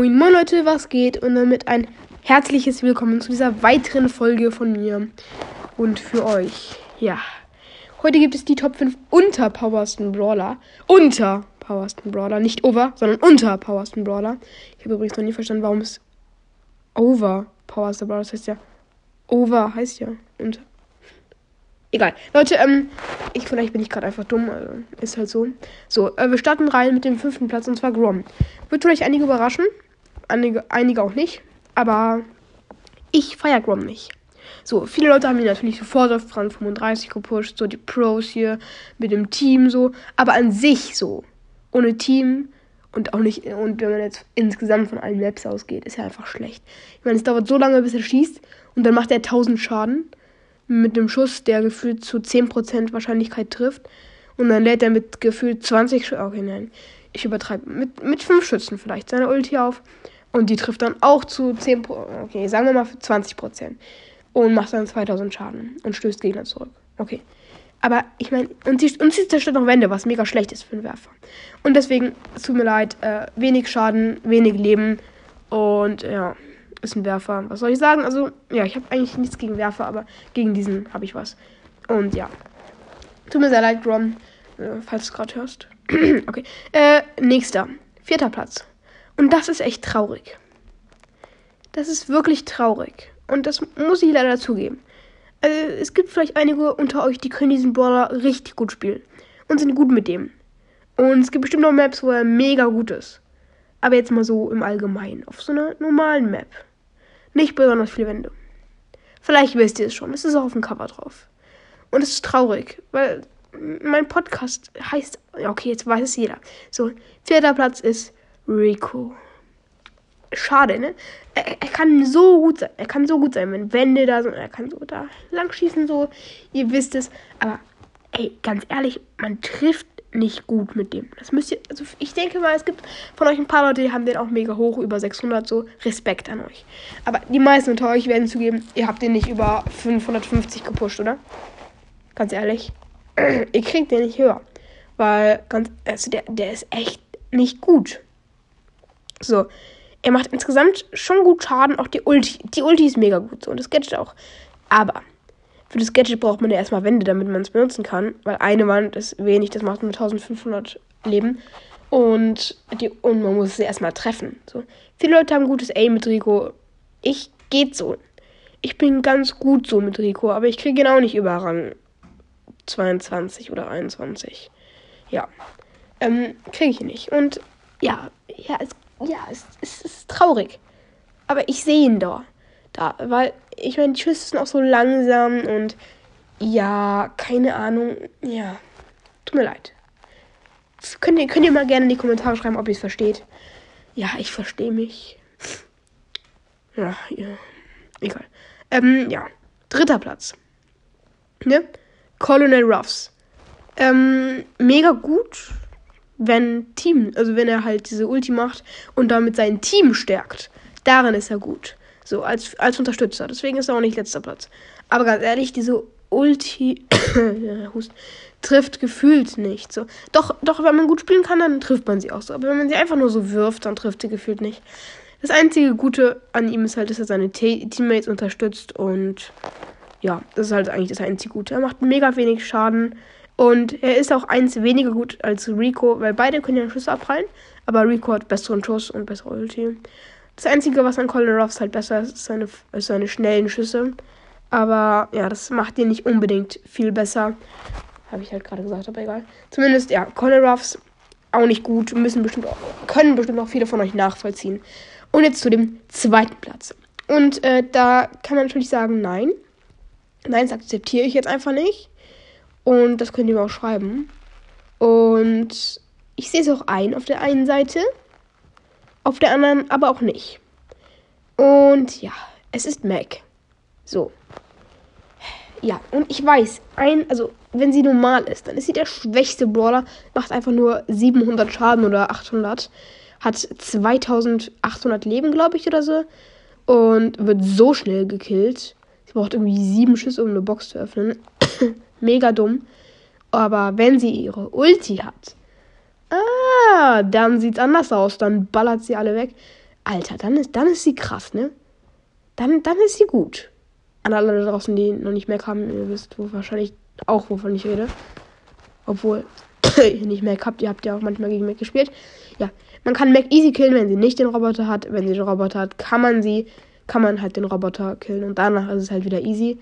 Moin Moin Leute, was geht? Und damit ein herzliches Willkommen zu dieser weiteren Folge von mir und für euch. Ja, heute gibt es die Top 5 unter Powersten Brawler. Unter Powersten Brawler, nicht over, sondern unter Powersten Brawler. Ich habe übrigens noch nie verstanden, warum es over Powersten Brawler das heißt ja over heißt ja unter. Egal. Leute, ähm, ich, vielleicht bin ich gerade einfach dumm. Also ist halt so. So, äh, wir starten rein mit dem fünften Platz und zwar Grom. Wird vielleicht einige überraschen. Einige, einige auch nicht. Aber ich feiere Grom nicht. So, viele Leute haben ihn natürlich sofort auf Rang 35 gepusht. So, die Pros hier mit dem Team so. Aber an sich so. Ohne Team und auch nicht. Und wenn man jetzt insgesamt von allen Maps ausgeht, ist er einfach schlecht. Ich meine, es dauert so lange, bis er schießt. Und dann macht er 1000 Schaden mit einem Schuss, der gefühlt zu 10% Wahrscheinlichkeit trifft. Und dann lädt er mit gefühlt 20 Schüssen. Okay, nein. Ich übertreibe. Mit, mit 5 Schützen vielleicht seine Ulti auf. Und die trifft dann auch zu 10%. Okay, sagen wir mal 20%. Und macht dann 2000 Schaden. Und stößt Gegner zurück. Okay. Aber ich meine, und sie, und sie zerstört noch Wände, was mega schlecht ist für einen Werfer. Und deswegen, es tut mir leid, äh, wenig Schaden, wenig Leben. Und ja ist ein Werfer. Was soll ich sagen? Also, ja, ich habe eigentlich nichts gegen Werfer, aber gegen diesen habe ich was. Und ja. Tut mir sehr leid, Ron, äh, falls du es gerade hörst. okay. Äh, nächster. Vierter Platz. Und das ist echt traurig. Das ist wirklich traurig. Und das muss ich leider zugeben. Also, es gibt vielleicht einige unter euch, die können diesen Brawler richtig gut spielen. Und sind gut mit dem. Und es gibt bestimmt noch Maps, wo er mega gut ist. Aber jetzt mal so im Allgemeinen. Auf so einer normalen Map. Nicht besonders viele Wände. Vielleicht wisst ihr es schon. Es ist auch auf dem Cover drauf. Und es ist traurig, weil mein Podcast heißt. Okay, jetzt weiß es jeder. So, vierter Platz ist Rico. Schade, ne? Er, er, kann so gut sein. Er kann so gut sein, wenn Wände da sind. Er kann so da lang schießen, so. Ihr wisst es. Aber, ey, ganz ehrlich, man trifft nicht gut mit dem. Das müsst ihr, also ich denke mal, es gibt von euch ein paar Leute, die haben den auch mega hoch, über 600, so Respekt an euch. Aber die meisten unter euch werden zugeben, ihr habt den nicht über 550 gepusht, oder? Ganz ehrlich. ihr kriegt den nicht höher. Weil, ganz, also der, der ist echt nicht gut. So. Er macht insgesamt schon gut Schaden, auch die Ulti. Die Ulti ist mega gut, so. Und das Gadget auch. Aber für das Gadget braucht man ja erstmal Wände, damit man es benutzen kann. Weil eine Wand ist wenig, das macht nur 1500 Leben. Und, die, und man muss es erstmal treffen. So. Viele Leute haben gutes Aim mit Rico. Ich geht so. Ich bin ganz gut so mit Rico, aber ich kriege auch nicht über Rang 22 oder 21. Ja. Ähm, kriege ich nicht. Und ja, ja, es, ja, es, es ist traurig. Aber ich sehe ihn da da, weil ich meine, die Schüsse sind auch so langsam und ja, keine Ahnung, ja, tut mir leid. könnt ihr, könnt ihr mal gerne in die Kommentare schreiben, ob ihr es versteht. Ja, ich verstehe mich. Ja, ja, egal. Ähm, ja, dritter Platz. Ne? Colonel Ruffs. Ähm, mega gut, wenn Team, also wenn er halt diese Ulti macht und damit sein Team stärkt. Darin ist er gut. So, als, als Unterstützer. Deswegen ist er auch nicht letzter Platz. Aber ganz ehrlich, diese Ulti trifft gefühlt nicht. So. Doch, doch, wenn man gut spielen kann, dann trifft man sie auch so. Aber wenn man sie einfach nur so wirft, dann trifft sie gefühlt nicht. Das einzige Gute an ihm ist halt, dass er seine T Teammates unterstützt und ja, das ist halt eigentlich das einzige Gute. Er macht mega wenig Schaden und er ist auch eins weniger gut als Rico, weil beide können ja Schüsse abprallen, aber Rico hat besseren Schuss und bessere Ulti. Das Einzige, was an Colin Ruffs halt besser ist, ist seine, ist seine schnellen Schüsse. Aber ja, das macht ihn nicht unbedingt viel besser. Habe ich halt gerade gesagt, aber egal. Zumindest, ja, Colin Ruffs auch nicht gut. Müssen bestimmt auch, können bestimmt auch viele von euch nachvollziehen. Und jetzt zu dem zweiten Platz. Und äh, da kann man natürlich sagen, nein. Nein, das akzeptiere ich jetzt einfach nicht. Und das könnt ihr mir auch schreiben. Und ich sehe es auch ein auf der einen Seite auf der anderen aber auch nicht. Und ja, es ist Mac. So. Ja, und ich weiß, ein, also wenn sie normal ist, dann ist sie der schwächste Brawler, macht einfach nur 700 Schaden oder 800, hat 2800 Leben, glaube ich, oder so, und wird so schnell gekillt. Sie braucht irgendwie sieben Schüsse, um eine Box zu öffnen. Mega dumm. Aber wenn sie ihre Ulti hat, Ah, dann sieht's anders aus. Dann ballert sie alle weg. Alter, dann ist, dann ist sie krass, ne? Dann, dann ist sie gut. An alle da draußen, die noch nicht Mac haben, ihr wisst wo wahrscheinlich auch, wovon ich rede. Obwohl ihr nicht Mac habt, ihr habt ja auch manchmal gegen Mac gespielt. Ja, man kann Mac easy killen, wenn sie nicht den Roboter hat. Wenn sie den Roboter hat, kann man sie, kann man halt den Roboter killen und danach ist es halt wieder easy.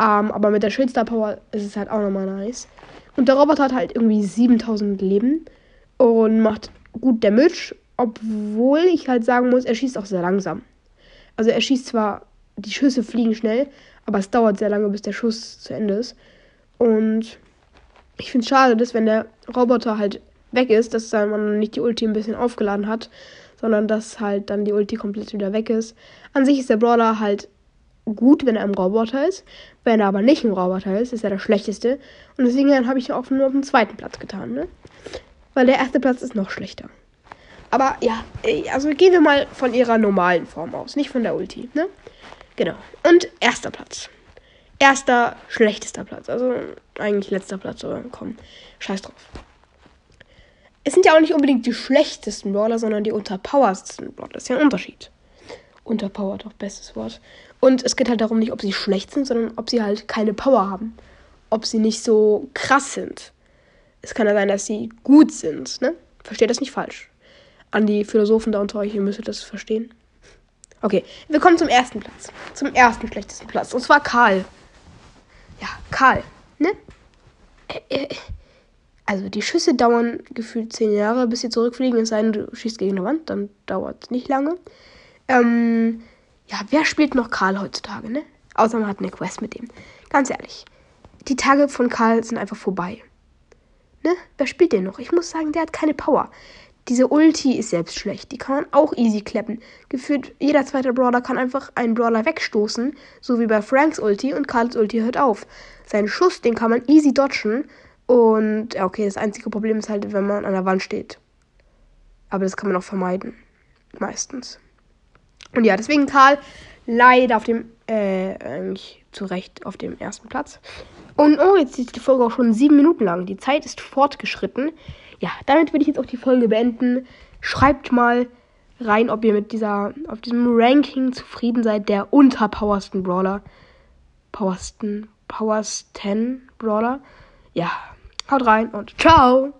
Ähm, aber mit der Schildstar Power ist es halt auch nochmal nice. Und der Roboter hat halt irgendwie 7000 Leben und macht gut Damage, obwohl ich halt sagen muss, er schießt auch sehr langsam. Also er schießt zwar, die Schüsse fliegen schnell, aber es dauert sehr lange, bis der Schuss zu Ende ist. Und ich finde es schade, dass wenn der Roboter halt weg ist, dass man nicht die Ulti ein bisschen aufgeladen hat, sondern dass halt dann die Ulti komplett wieder weg ist. An sich ist der Brawler halt gut, wenn er ein Roboter ist. Wenn er aber nicht ein Roboter ist, ist er der schlechteste. Und deswegen habe ich ihn auch nur auf den zweiten Platz getan, ne? Weil der erste Platz ist noch schlechter. Aber ja, also gehen wir mal von ihrer normalen Form aus, nicht von der Ulti, ne? Genau. Und erster Platz. Erster, schlechtester Platz. Also eigentlich letzter Platz, aber komm, scheiß drauf es sind ja auch nicht unbedingt die schlechtesten Brawler, sondern die unterpowersten Brawler. Das ist ja ein Unterschied. Unterpowered, auch bestes Wort. Und es geht halt darum, nicht, ob sie schlecht sind, sondern ob sie halt keine Power haben. Ob sie nicht so krass sind. Es kann ja sein, dass sie gut sind, ne? Versteht das nicht falsch. An die Philosophen da unter euch, ihr müsstet das verstehen. Okay, wir kommen zum ersten Platz. Zum ersten schlechtesten Platz. Und zwar Karl. Ja, Karl, ne? Äh, äh, also die Schüsse dauern gefühlt zehn Jahre, bis sie zurückfliegen. Es sei denn, du schießt gegen eine Wand, dann dauert es nicht lange. Ähm, ja, wer spielt noch Karl heutzutage, ne? Außer man hat eine Quest mit dem. Ganz ehrlich, die Tage von Karl sind einfach vorbei. Ne? Wer spielt den noch? Ich muss sagen, der hat keine Power. Diese Ulti ist selbst schlecht. Die kann man auch easy kleppen. Gefühlt jeder zweite Brawler kann einfach einen Brawler wegstoßen, so wie bei Franks Ulti und Karls Ulti hört auf. Seinen Schuss, den kann man easy dodgen und ja, okay, das einzige Problem ist halt, wenn man an der Wand steht. Aber das kann man auch vermeiden. Meistens. Und ja, deswegen Karl leider auf dem, äh, eigentlich zu Recht auf dem ersten Platz. Und oh, jetzt ist die Folge auch schon sieben Minuten lang. Die Zeit ist fortgeschritten. Ja, damit würde ich jetzt auch die Folge beenden. Schreibt mal rein, ob ihr mit dieser, auf diesem Ranking zufrieden seid, der unterpowersten Brawler. Powersten, Powers 10 Brawler. Ja, Haut rein und ciao!